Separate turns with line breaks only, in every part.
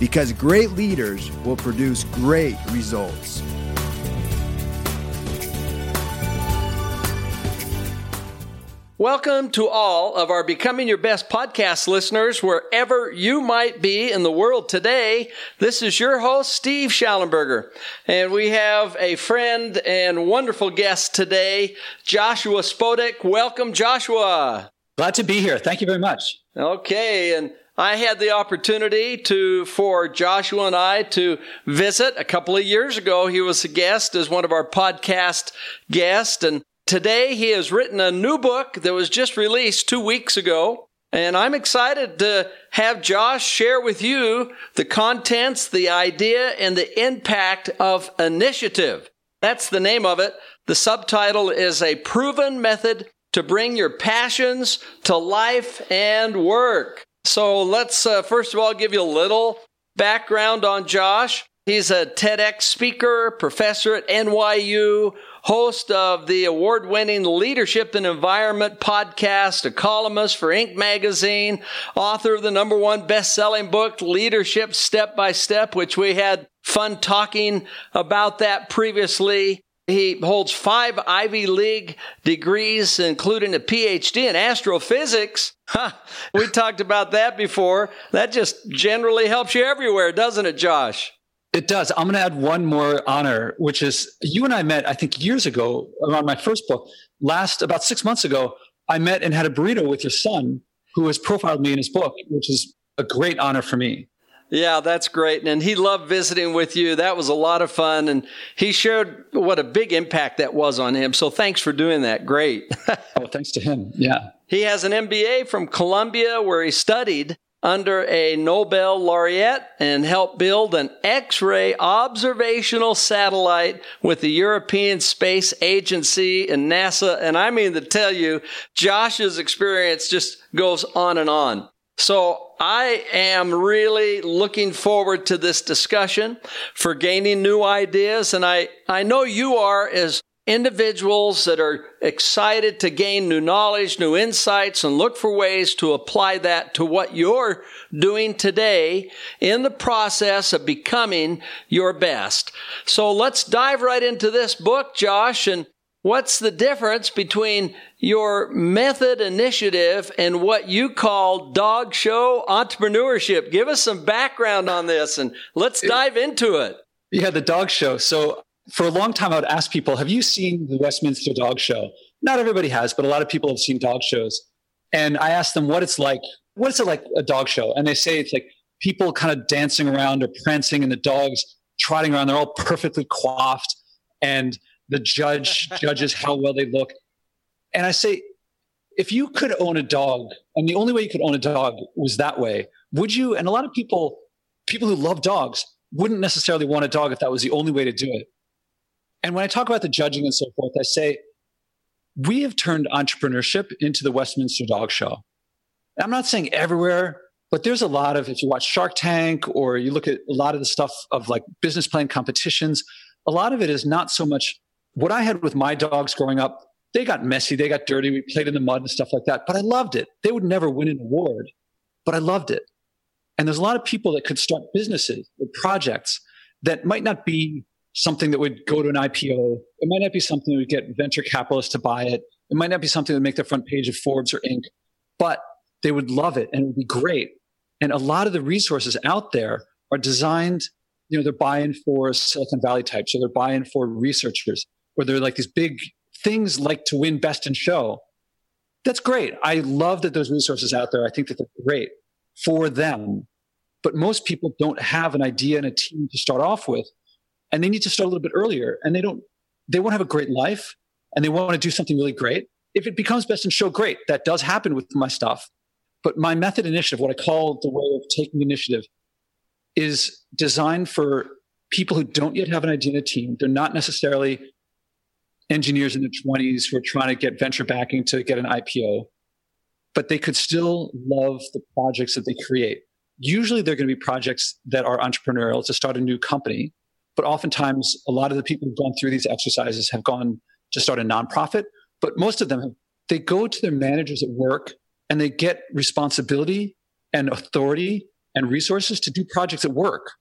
Because great leaders will produce great results.
Welcome to all of our Becoming Your Best podcast listeners, wherever you might be in the world today. This is your host, Steve Shallenberger, and we have a friend and wonderful guest today, Joshua Spodek. Welcome, Joshua.
Glad to be here. Thank you very much.
Okay, and I had the opportunity to, for Joshua and I to visit a couple of years ago. He was a guest as one of our podcast guests, and Today, he has written a new book that was just released two weeks ago. And I'm excited to have Josh share with you the contents, the idea, and the impact of initiative. That's the name of it. The subtitle is A Proven Method to Bring Your Passions to Life and Work. So let's uh, first of all give you a little background on Josh. He's a TEDx speaker, professor at NYU, host of the award winning Leadership and Environment podcast, a columnist for Inc. magazine, author of the number one best selling book, Leadership Step by Step, which we had fun talking about that previously. He holds five Ivy League degrees, including a PhD in astrophysics. We talked about that before. That just generally helps you everywhere, doesn't it, Josh?
It does. I'm going to add one more honor, which is you and I met, I think, years ago around my first book. Last, about six months ago, I met and had a burrito with your son, who has profiled me in his book, which is a great honor for me.
Yeah, that's great. And he loved visiting with you. That was a lot of fun. And he showed what a big impact that was on him. So thanks for doing that. Great.
oh, thanks to him. Yeah.
He has an MBA from Columbia where he studied under a Nobel laureate and helped build an X-ray observational satellite with the European Space Agency and NASA. And I mean to tell you, Josh's experience just goes on and on. So I am really looking forward to this discussion for gaining new ideas. And I, I know you are as individuals that are excited to gain new knowledge, new insights, and look for ways to apply that to what you're doing today in the process of becoming your best. So let's dive right into this book, Josh, and what's the difference between your method initiative and what you call dog show entrepreneurship? Give us some background on this and let's dive into it.
Yeah, the dog show. So for a long time, I would ask people, have you seen the Westminster Dog Show? Not everybody has, but a lot of people have seen dog shows. And I asked them what it's like. What is it like a dog show? And they say it's like people kind of dancing around or prancing and the dogs trotting around. They're all perfectly coiffed and the judge judges how well they look. And I say, if you could own a dog and the only way you could own a dog was that way, would you? And a lot of people, people who love dogs, wouldn't necessarily want a dog if that was the only way to do it. And when I talk about the judging and so forth, I say, we have turned entrepreneurship into the Westminster Dog Show. I'm not saying everywhere, but there's a lot of, if you watch Shark Tank or you look at a lot of the stuff of like business plan competitions, a lot of it is not so much what I had with my dogs growing up. They got messy, they got dirty, we played in the mud and stuff like that, but I loved it. They would never win an award, but I loved it. And there's a lot of people that could start businesses or projects that might not be something that would go to an IPO. It might not be something that would get venture capitalists to buy it. It might not be something that would make the front page of Forbes or Inc., but they would love it and it would be great. And a lot of the resources out there are designed, you know, they're buying for Silicon Valley types, so they're buying for researchers, or they're like these big things like to win best in show. That's great. I love that those resources out there. I think that they're great for them. But most people don't have an idea and a team to start off with and they need to start a little bit earlier and they don't they won't have a great life and they want to do something really great if it becomes best in show great that does happen with my stuff but my method initiative what i call the way of taking initiative is designed for people who don't yet have an idea and a team. They're not necessarily engineers in their 20s who are trying to get venture backing to get an IPO, but they could still love the projects that they create. Usually they're going to be projects that are entrepreneurial to start a new company, but oftentimes a lot of the people who've gone through these exercises have gone to start a nonprofit, but most of them they go to their managers at work and they get responsibility and authority and resources to do projects at work.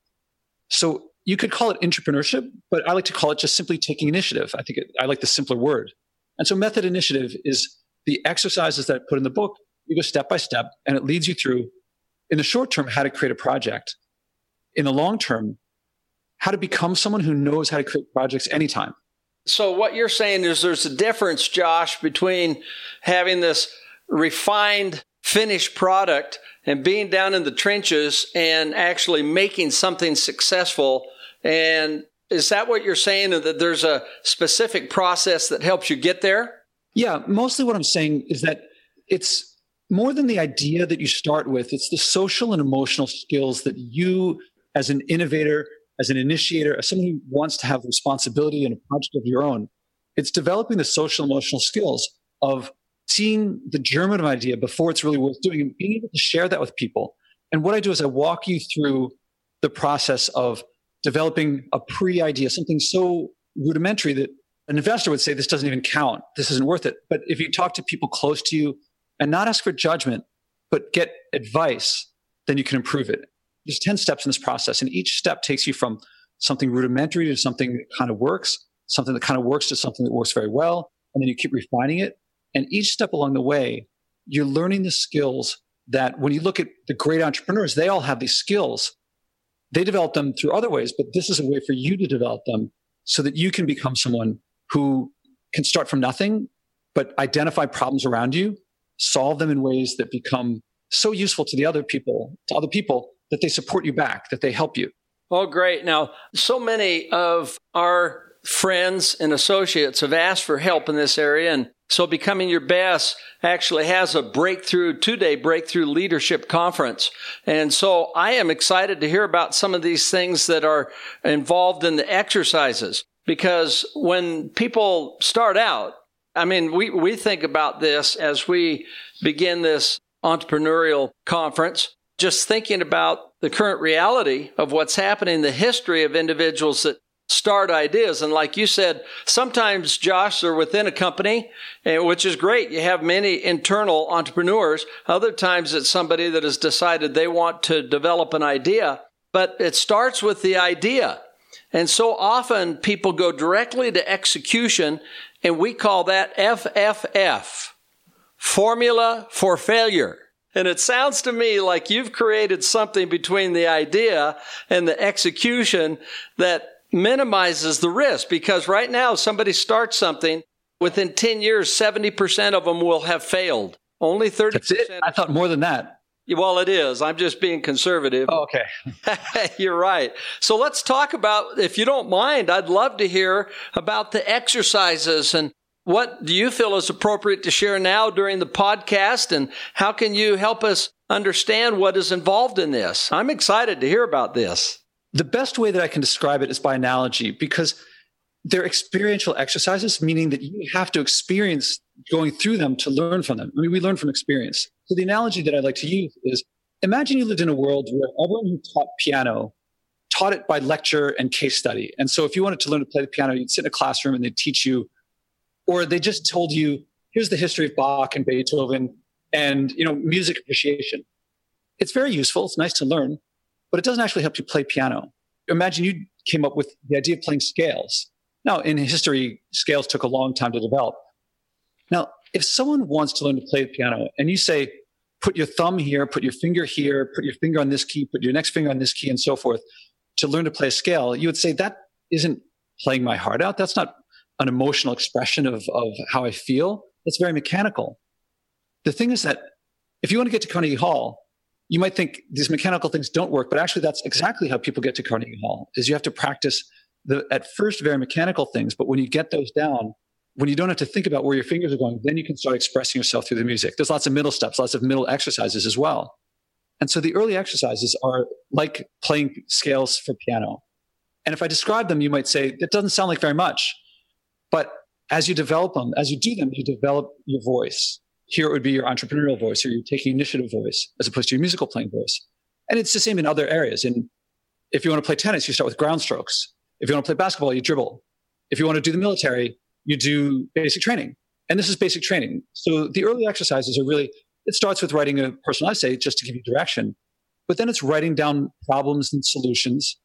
So you could call it entrepreneurship, but I like to call it just simply taking initiative. I think it, I like the simpler word. And so method initiative is the exercises that I put in the book. You go step by step and it leads you through in the short term, how to create a project. In the long term, how to become someone who knows how to create projects anytime.
So what you're saying is there's a difference, Josh, between having this refined finished product and being down in the trenches and actually making something successful and is that what you're saying? That there's a specific process that helps you get there?
Yeah, mostly what I'm saying is that it's more than the idea that you start with, it's the social and emotional skills that you, as an innovator, as an initiator, as someone who wants to have responsibility in a project of your own, it's developing the social emotional skills of seeing the germ of an idea before it's really worth doing and being able to share that with people. And what I do is I walk you through the process of developing a pre idea, something so rudimentary that an investor would say, this doesn't even count. This isn't worth it. But if you talk to people close to you and not ask for judgment, but get advice, then you can improve it. There's 10 steps in this process, and each step takes you from something rudimentary to something that kind of works, something that kind of works to something that works very well. And then you keep refining it. And each step along the way, you're learning the skills that when you look at the great entrepreneurs, they all have these skills they develop them through other ways, but this is a way for you to develop them so that you can become someone who can start from nothing, but identify problems around you, solve them in ways that become so useful to the other people, to other people that they support you back, that they help you.
Oh, great. Now, so many of our friends and associates have asked for help in this area. And so Becoming Your Best actually has a breakthrough, two day breakthrough leadership conference. And so I am excited to hear about some of these things that are involved in the exercises because when people start out, I mean, we, we think about this as we begin this entrepreneurial conference, just thinking about the current reality of what's happening, the history of individuals that start ideas. And like you said, sometimes, Josh, they're within a company, eh, which is great. You have many internal entrepreneurs. Other times it's somebody that has decided they want to develop an idea, but it starts with the idea. And so often people go directly to execution, and we call that FFF, formula for failure. And it sounds to me like you've created something between the idea and the execution that minimizes the risk because right now somebody starts something within 10 years 70% of them will have failed. Only 30%
i thought more than that.
Well it is. I'm just being conservative.
Oh, okay.
You're right. So let's talk about if you don't mind i'd love to hear about the exercises and what do you feel is appropriate to share now during the podcast and how can you help us understand what is involved in this? I'm excited to hear about this
the best way that I can describe it is by analogy because they're experiential exercises, meaning that you have to experience going through them to learn from them. I mean, we learn from experience. So the analogy that I like to use is imagine you lived in a world where everyone who taught piano taught it by lecture and case study. And so if you wanted to learn to play the piano, you'd sit in a classroom and they'd teach you, or they just told you, here's the history of Bach and Beethoven and, you know, music appreciation. It's very useful. It's nice to learn but it doesn't actually help you play piano. Imagine you came up with the idea of playing scales. Now, in history, scales took a long time to develop. Now, if someone wants to learn to play the piano and you say, put your thumb here, put your finger here, put your finger on this key, put your next finger on this key, and so forth, to learn to play a scale, you would say, that isn't playing my heart out. That's not an emotional expression of, of how I feel. It's very mechanical. The thing is that if you want to get to Carnegie Hall, you might think these mechanical things don't work, but actually that's exactly how people get to Carnegie Hall is you have to practice the at first very mechanical things, but when you get those down, when you don't have to think about where your fingers are going, then you can start expressing yourself through the music. There's lots of middle steps, lots of middle exercises as well. And so the early exercises are like playing scales for piano. And if I describe them, you might say, that doesn't sound like very much. But as you develop them, as you do them, you develop your voice. Here it would be your entrepreneurial voice or your taking initiative voice as opposed to your musical playing voice. And it's the same in other areas. And if you want to play tennis, you start with ground strokes. If you want to play basketball, you dribble. If you want to do the military, you do basic training. And this is basic training. So the early exercises are really, it starts with writing a personal essay just to give you direction. But then it's writing down problems and solutions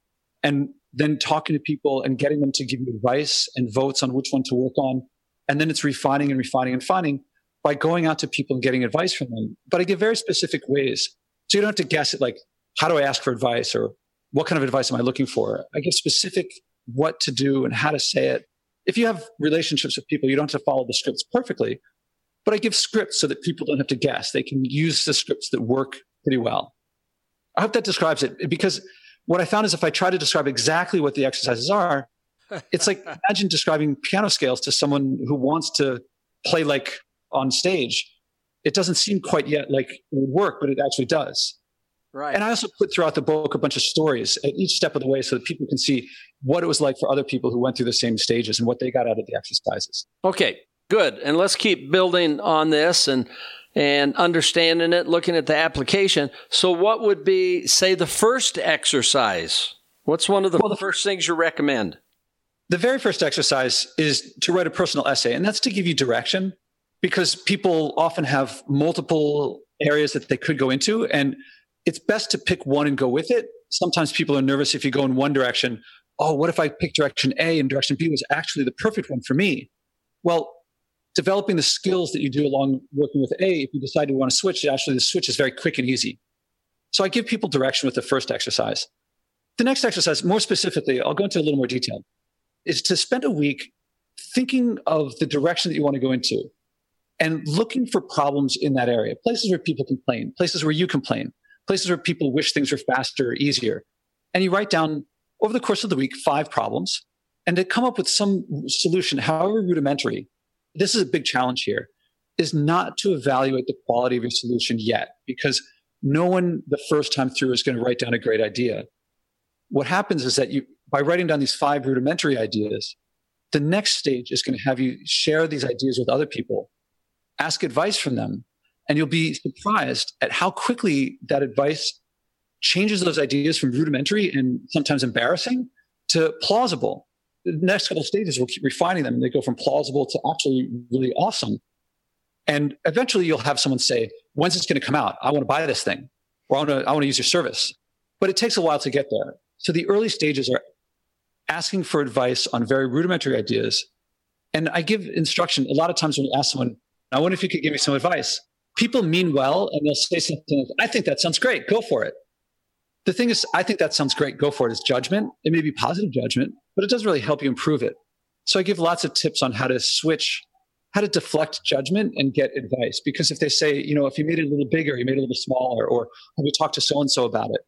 and then talking to people and getting them to give you advice and votes on which one to work on. And then it's refining and refining and refining by going out to people and getting advice from them. But I give very specific ways. So you don't have to guess it like, how do I ask for advice or what kind of advice am I looking for? I give specific what to do and how to say it. If you have relationships with people, you don't have to follow the scripts perfectly, but I give scripts so that people don't have to guess. They can use the scripts that work pretty well. I hope that describes it because what I found is if I try to describe exactly what the exercises are, it's like imagine describing piano scales to someone who wants to play like on stage. It doesn't seem quite yet like it would work, but it actually does.
Right.
And I also put throughout the book a bunch of stories at each step of the way so that people can see what it was like for other people who went through the same stages and what they got out of the exercises.
Okay, good. And let's keep building on this and and understanding it, looking at the application. So what would be say the first exercise? What's one of the, well, the first things you recommend?
The very first exercise is to write a personal essay, and that's to give you direction because people often have multiple areas that they could go into and it's best to pick one and go with it. Sometimes people are nervous if you go in one direction. Oh, what if I pick direction A and direction B was actually the perfect one for me? Well, developing the skills that you do along working with A, if you decide you want to switch, actually the switch is very quick and easy. So I give people direction with the first exercise. The next exercise, more specifically, I'll go into a little more detail, is to spend a week thinking of the direction that you want to go into and looking for problems in that area, places where people complain, places where you complain, places where people wish things were faster or easier. And you write down over the course of the week five problems and to come up with some solution, however rudimentary. This is a big challenge here is not to evaluate the quality of your solution yet because no one the first time through is going to write down a great idea. What happens is that you, by writing down these five rudimentary ideas, the next stage is going to have you share these ideas with other people, ask advice from them, and you'll be surprised at how quickly that advice changes those ideas from rudimentary and sometimes embarrassing to plausible. The next couple stages, we'll keep refining them. And they go from plausible to actually really awesome. And eventually you'll have someone say, when's this going to come out? I want to buy this thing or I want to, I want to use your service. But it takes a while to get there. So the early stages are asking for advice on very rudimentary ideas. And I give instruction a lot of times when you ask someone, I wonder if you could give me some advice. People mean well and they'll say something i think that sounds great go for it. The thing is i think that sounds great go for it is judgment. It may be positive judgment but it doesn't really help you improve it. So i give lots of tips on how to switch how to deflect judgment and get advice. Because if they say you know if you made it a little bigger you made it a little smaller or have you talked to so and so about it?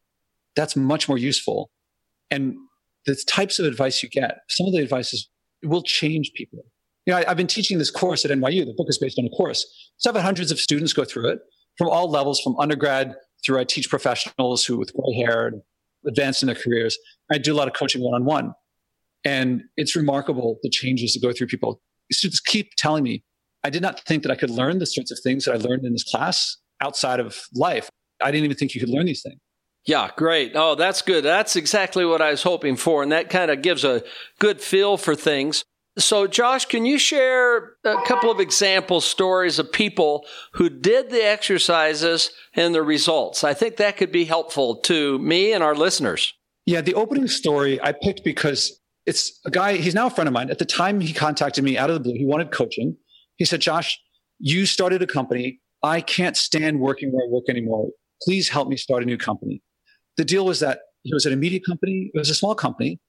That's much more useful. And the types of advice you get some of the advice is, will change people you know, I, have been teaching this course at NYU. The book is based on a course. So I've had hundreds of students go through it from all levels, from undergrad through I teach professionals who with gray hair and advanced in their careers. I do a lot of coaching one on one. And it's remarkable the changes that go through people. Students keep telling me, I did not think that I could learn the sorts of things that I learned in this class outside of life. I didn't even think you could learn these things.
Yeah, great. Oh, that's good. That's exactly what I was hoping for. And that kind of gives a good feel for things. So, Josh, can you share a couple of example stories of people who did the exercises and the results? I think that could be helpful to me and our listeners.
Yeah, the opening story I picked because it's a guy, he's now a friend of mine. At the time he contacted me out of the blue, he wanted coaching. He said, Josh, you started a company. I can't stand working where I work anymore. Please help me start a new company. The deal was that he was at a media company, it was a small company.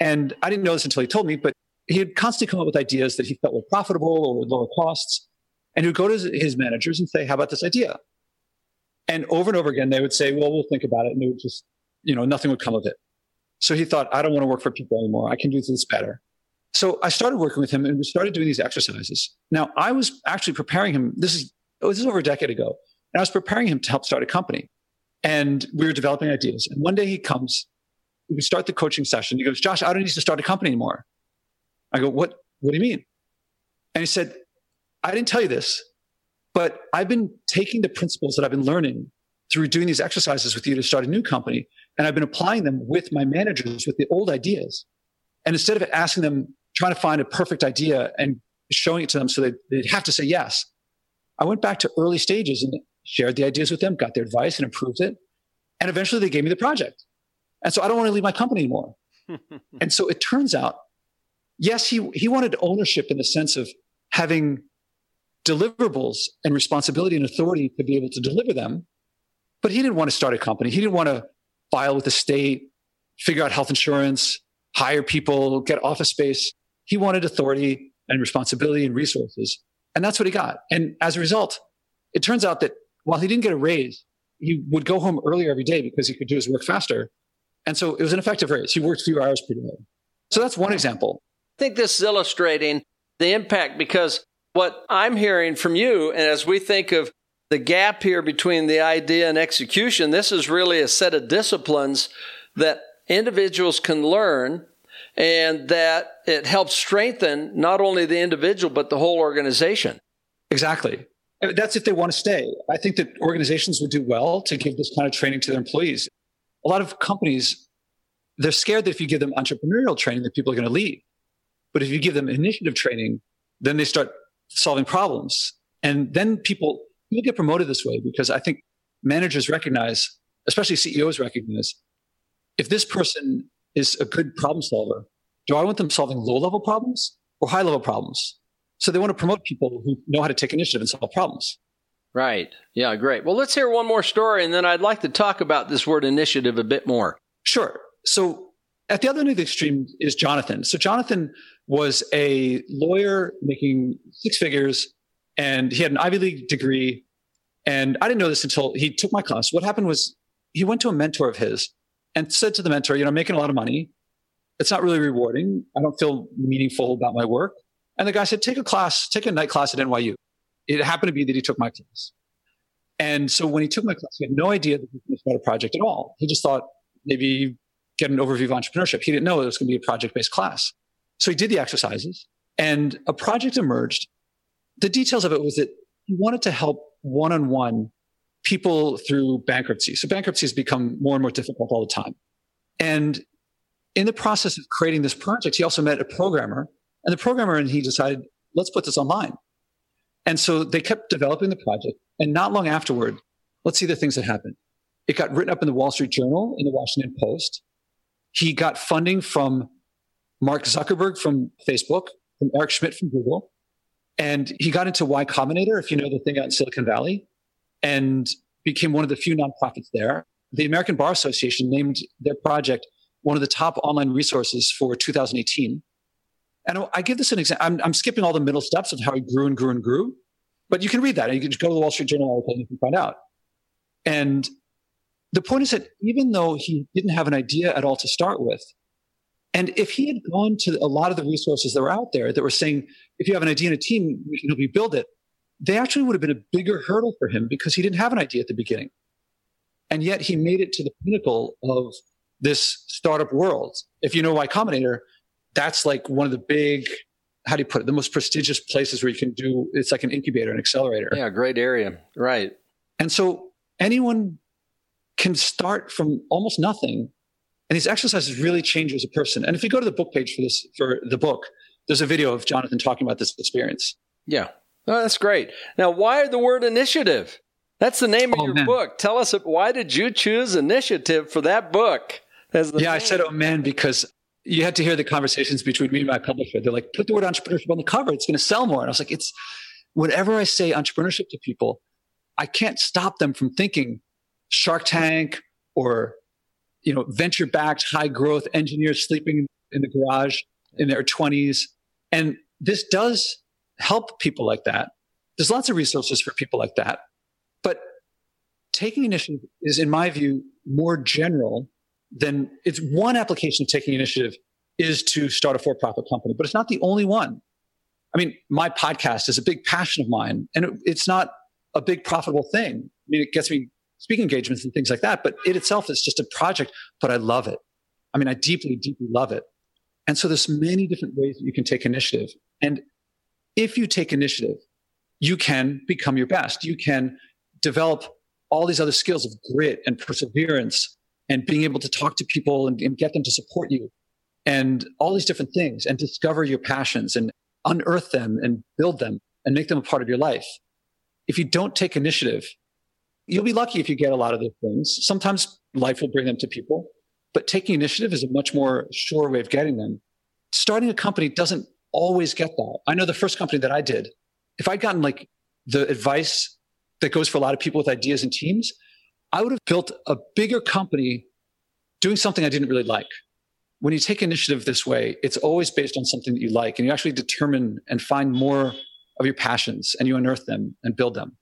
And I didn't know this until he told me, but he would constantly come up with ideas that he felt were profitable or would lower costs. And he would go to his managers and say, How about this idea? And over and over again, they would say, Well, we'll think about it. And it would just, you know, nothing would come of it. So he thought, I don't want to work for people anymore. I can do this better. So I started working with him and we started doing these exercises. Now, I was actually preparing him. This is, oh, this is over a decade ago. And I was preparing him to help start a company. And we were developing ideas. And one day he comes, we start the coaching session. He goes, Josh, I don't need to start a company anymore. I go, what, what do you mean? And he said, I didn't tell you this, but I've been taking the principles that I've been learning through doing these exercises with you to start a new company. And I've been applying them with my managers with the old ideas. And instead of asking them, trying to find a perfect idea and showing it to them so they, they'd have to say yes, I went back to early stages and shared the ideas with them, got their advice and improved it. And eventually they gave me the project. And so I don't want to leave my company anymore. and so it turns out, yes, he, he wanted ownership in the sense of having deliverables and responsibility and authority to be able to deliver them. But he didn't want to start a company. He didn't want to file with the state, figure out health insurance, hire people, get office space. He wanted authority and responsibility and resources. And that's what he got. And as a result, it turns out that while he didn't get a raise, he would go home earlier every day because he could do his work faster. And so it was an effective raise. He worked fewer hours per day. So that's one example.
Think this is illustrating the impact because what I'm hearing from you, and as we think of the gap here between the idea and execution, this is really a set of disciplines that individuals can learn and that it helps strengthen not only the individual, but the whole organization.
Exactly. That's if they want to stay. I think that organizations would do well to give this kind of training to their employees. A lot of companies, they're scared that if you give them entrepreneurial training, that people are going to leave. But if you give them initiative training, then they start solving problems. And then people, people get promoted this way because I think managers recognize, especially CEOs recognize, if this person is a good problem solver, do I want them solving low level problems or high level problems? So they want to promote people who know how to take initiative and solve problems.
Right. Yeah, great. Well, let's hear one more story, and then I'd like to talk about this word initiative a bit more.
Sure. So at the other end of the extreme is Jonathan. So Jonathan was a lawyer making six figures, and he had an Ivy League degree. And I didn't know this until he took my class. What happened was he went to a mentor of his and said to the mentor, You know, I'm making a lot of money. It's not really rewarding. I don't feel meaningful about my work. And the guy said, take a class, take a night class at NYU. It happened to be that he took my class. And so when he took my class, he had no idea that he was about a project at all. He just thought maybe get an overview of entrepreneurship. He didn't know it was going to be a project based class. So he did the exercises and a project emerged. The details of it was that he wanted to help one on one people through bankruptcy. So bankruptcy has become more and more difficult all the time. And in the process of creating this project, he also met a programmer and the programmer and he decided, let's put this online. And so they kept developing the project. And not long afterward, let's see the things that happened. It got written up in the Wall Street Journal, in the Washington Post. He got funding from Mark Zuckerberg from Facebook, from Eric Schmidt from Google. And he got into Y Combinator, if you know the thing out in Silicon Valley, and became one of the few nonprofits there. The American Bar Association named their project one of the top online resources for 2018. And I give this an example. I'm, I'm, skipping all the middle steps of how he grew and grew and grew, but you can read that. And you can just go to the Wall Street Journal article and you can find out. And the point is that even though he didn't have an idea at all to start with, and if he had gone to a lot of the resources that were out there that were saying, if you have an idea in a team, we can help you build it, they actually would have been a bigger hurdle for him because he didn't have an idea at the beginning. And yet he made it to the pinnacle of this startup world. If you know Y Combinator, that's like one of the big how do you put it the most prestigious places where you can do it's like an incubator an accelerator
yeah great area right
and so anyone can start from almost nothing and these exercises really change you as a person and if you go to the book page for this for the book there's a video of jonathan talking about this experience
yeah oh, that's great now why the word initiative that's the name of oh, your man. book tell us why did you choose initiative for that book
yeah name? i said oh man because you had to hear the conversations between me and my publisher. They're like, put the word entrepreneurship on the cover. It's going to sell more. And I was like, it's whenever I say entrepreneurship to people, I can't stop them from thinking Shark Tank or, you know, venture backed high growth engineers sleeping in the garage in their twenties. And this does help people like that. There's lots of resources for people like that. But taking initiative is, in my view, more general then it's one application of taking initiative is to start a for-profit company, but it's not the only one. I mean, my podcast is a big passion of mine, and it, it's not a big profitable thing. I mean, it gets me speaking engagements and things like that. But it itself is just a project, but I love it. I mean, I deeply, deeply love it. And so there's many different ways that you can take initiative. And if you take initiative, you can become your best. You can develop all these other skills of grit and perseverance and being able to talk to people and, and get them to support you and all these different things and discover your passions and unearth them and build them and make them a part of your life. If you don't take initiative, you'll be lucky if you get a lot of those things. Sometimes life will bring them to people, but taking initiative is a much more sure way of getting them. Starting a company doesn't always get that. I know the first company that I did, if I'd gotten like the advice that goes for a lot of people with ideas and teams, I would have built a bigger company doing something I didn't really like. When you take initiative this way, it's always based on something that you like and you actually determine and find more of your passions and you unearth them and build them.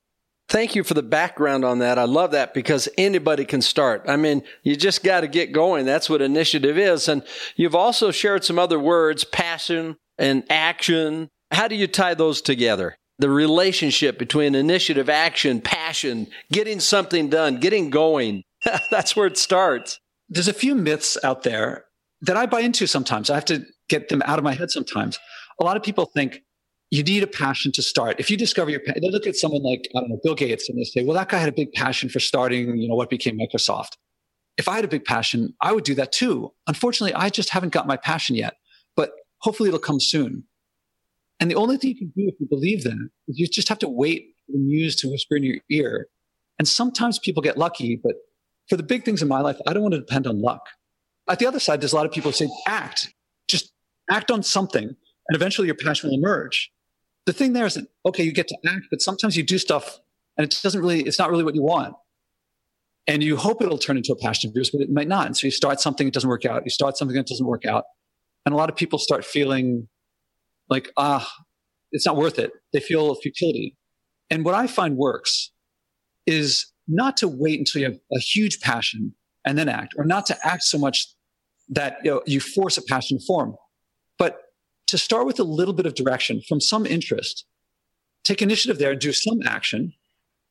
Thank you for the background on that. I love that because anybody can start. I mean, you just got to get going. That's what initiative is. And you've also shared some other words, passion and action. How do you tie those together? The relationship between initiative, action, passion, getting something done, getting going. That's where it starts.
There's a few myths out there that I buy into sometimes. I have to get them out of my head sometimes. A lot of people think you need a passion to start. If you discover your, they look at someone like, I don't know, Bill Gates and they say, well, that guy had a big passion for starting, you know, what became Microsoft. If I had a big passion, I would do that too. Unfortunately, I just haven't got my passion yet, but hopefully it'll come soon. And the only thing you can do if you believe that is you just have to wait for the muse to whisper in your ear. And sometimes people get lucky, but for the big things in my life, I don't want to depend on luck. At the other side, there's a lot of people who say, act, just act on something, and eventually your passion will emerge the thing there is that okay, you get to act, but sometimes you do stuff and it doesn't really, it's not really what you want. And you hope it'll turn into a passion of yours, but it might not. And so you start something, it doesn't work out. You start something that doesn't work out. And a lot of people start feeling like, ah, it's not worth it. They feel futility. And what I find works is not to wait until you have a huge passion and then act, or not to act so much that you, know, you force a passion to form, to start with a little bit of direction from some interest, take initiative there and do some action.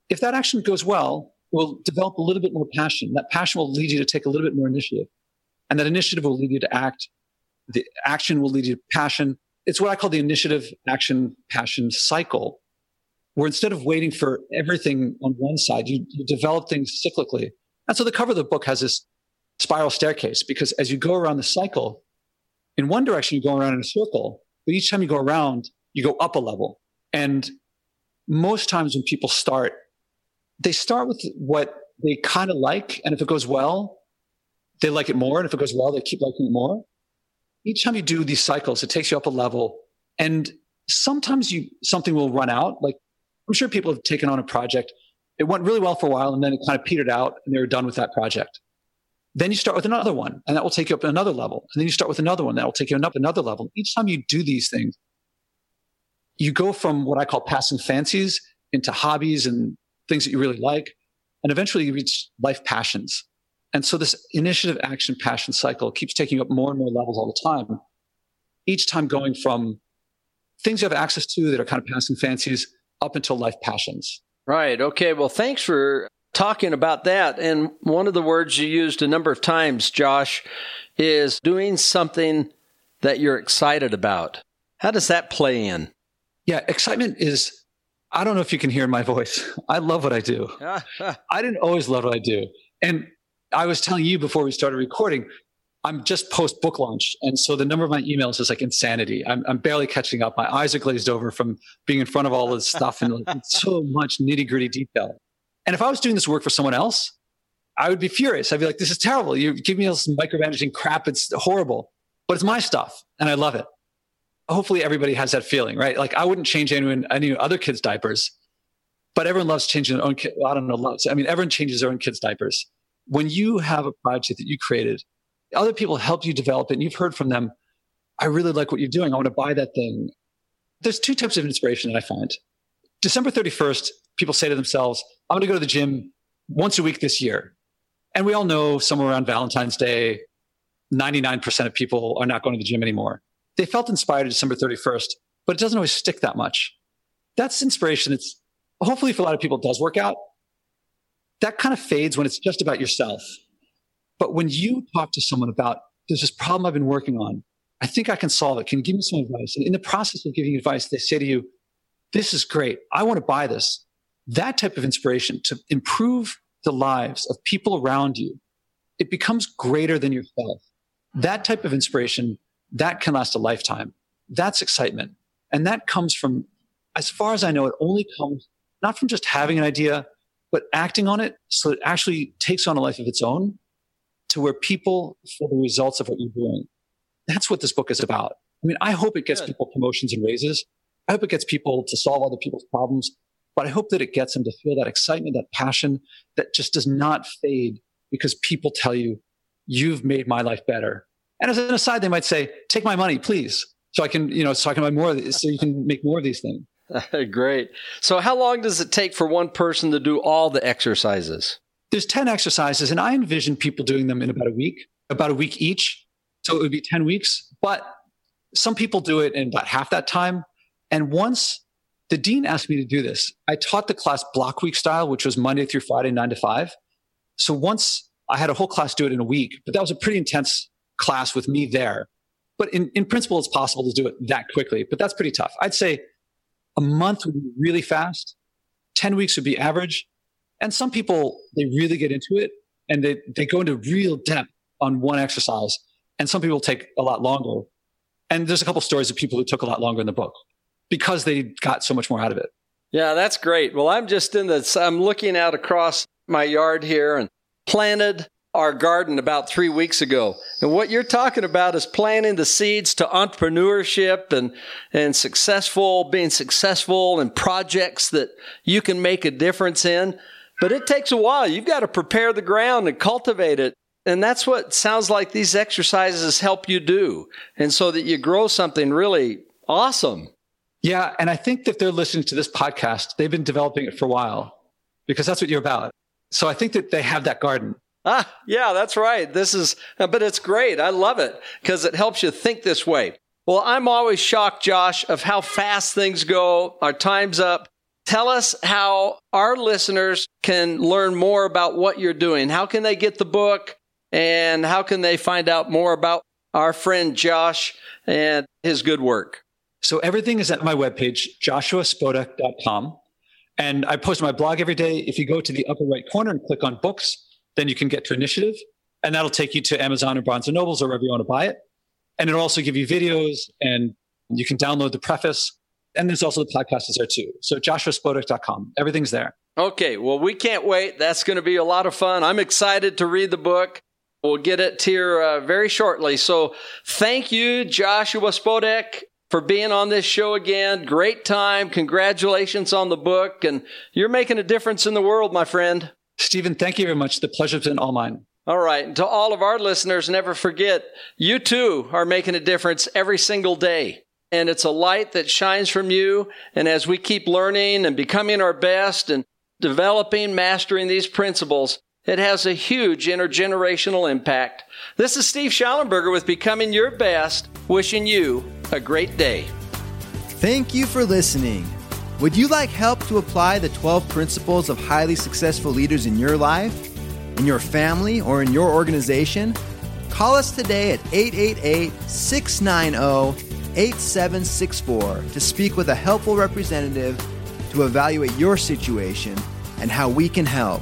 If that action goes well, we'll develop a little bit more passion. That passion will lead you to take a little bit more initiative. And that initiative will lead you to act. The action will lead you to passion. It's what I call the initiative, action, passion cycle, where instead of waiting for everything on one side, you, you develop things cyclically. And so the cover of the book has this spiral staircase because as you go around the cycle, in one direction, you go around in a circle, but each time you go around, you go up a level. And most times when people start, they start with what they kind of like. And if it goes well, they like it more. And if it goes well, they keep liking it more. Each time you do these cycles, it takes you up a level. And sometimes you something will run out. Like I'm sure people have taken on a project. It went really well for a while and then it kind of petered out and they were done with that project. Then you start with another one, and that will take you up another level. And then you start with another one, that will take you up another level. Each time you do these things, you go from what I call passing fancies into hobbies and things that you really like. And eventually you reach life passions. And so this initiative, action, passion cycle keeps taking up more and more levels all the time. Each time going from things you have access to that are kind of passing fancies up until life passions.
Right. Okay. Well, thanks for talking about that. And one of the words you used a number of times, Josh, is doing something that you're excited about. How does that play in?
Yeah, excitement is, I don't know if you can hear my voice. I love what I do. I didn't always love what I do. And I was telling you before we started recording, I'm just post book launch. And so the number of my emails is like insanity. I'm, I'm barely catching up. My eyes are glazed over from being in front of all this stuff and like, so much nitty gritty detail. And if I was doing this work for someone else, I would be furious. I'd be like, this is terrible. You give me all this micromanaging crap. It's horrible, but it's my stuff and I love it. Hopefully everybody has that feeling, right? Like I wouldn't change anyone, any other kids' diapers, but everyone loves changing their own. Kid, I don't know, loves. I mean, everyone changes their own kids' diapers. When you have a project that you created, other people help you develop it and you've heard from them. I really like what you're doing. I want to buy that thing. There's two types of inspiration that I find. December 31st, people say to themselves, I'm going to go to the gym once a week this year. And we all know somewhere around Valentine's Day, 99% of people are not going to the gym anymore. They felt inspired December 31st, but it doesn't always stick that much. That's inspiration. It's hopefully for a lot of people does work out. that kind of fades when it's just about yourself. But when you talk to someone about there's this problem I've been working on, I think I can solve it. Can you give me some advice? And in the process of giving advice, they say to you, This is great. I want to buy this. That type of inspiration to improve the lives of people around you, it becomes greater than yourself. That type of inspiration, that can last a lifetime. That's excitement. And that comes from, as far as I know, it only comes not from just having an idea, but acting on it so it actually takes on a life of its own to where people feel the results of what you're doing. That's what this book is about. I mean, I hope it gets Good. people promotions and raises. I hope it gets people to solve other people's problems, but I hope that it gets them to feel that excitement, that passion that just does not fade because people tell you, you've made my life better. And as an aside, they might say, take my money, please. So I can, you know, so I can buy more of these, so you can make more of these things.
Great. So how long does it take for one person to do all the exercises?
There's 10 exercises and I envision people doing them in about a week, about a week each. So it would be 10 weeks, but some people do it in about half that time. And once the dean asked me to do this, I taught the class block week style, which was Monday through Friday, nine to five. So once I had a whole class do it in a week, but that was a pretty intense class with me there. But in, in principle, it's possible to do it that quickly, but that's pretty tough. I'd say a month would be really fast. 10 weeks would be average. And some people, they really get into it and they, they go into real depth on one exercise. And some people take a lot longer. And there's a couple stories of people who took a lot longer in the book because they got so much more out of it.
Yeah, that's great. Well, I'm just in the, I'm looking out across my yard here and planted our garden about three weeks ago. And what you're talking about is planting the seeds to entrepreneurship and, and successful, being successful and projects that you can make a difference in. But it takes a while. You've got to prepare the ground and cultivate it. And that's what sounds like these exercises help you do. And so that you grow something really awesome.
Yeah. And I think that they're listening to this podcast, they've been developing it for a while because that's what you're about. So I think that they have that garden.
Ah, yeah, that's right. This is, but it's great. I love it because it helps you think this way. Well, I'm always shocked, Josh, of how fast things go. Our time's up. Tell us how our listeners can learn more about what you're doing. How can they get the book and how can they find out more about our friend Josh and his good work?
So everything is at my webpage, joshuaspodek.com. And I post my blog every day. If you go to the upper right corner and click on books, then you can get to initiative and that'll take you to Amazon or Barnes and Nobles or wherever you want to buy it. And it'll also give you videos and you can download the preface. And there's also the podcast is there too. So joshuaspodek.com. Everything's there.
Okay. Well, we can't wait. That's going to be a lot of fun. I'm excited to read the book. We'll get it here uh, very shortly. So thank you, Joshua Spodek for being on this show again. Great time. Congratulations on the book. And you're making a difference in the world, my friend.
Stephen, thank you very much. The pleasure's been all mine.
All right. And to all of our listeners, never forget, you too are making a difference every single day. And it's a light that shines from you. And as we keep learning and becoming our best and developing, mastering these principles, it has a huge intergenerational impact. This is Steve Shallenberger with Becoming Your Best, wishing you a great day.
Thank you for listening. Would you like help to apply the 12 principles of highly successful leaders in your life, in your family, or in your organization? Call us today at 888 690 8764 to speak with a helpful representative to evaluate your situation and how we can help.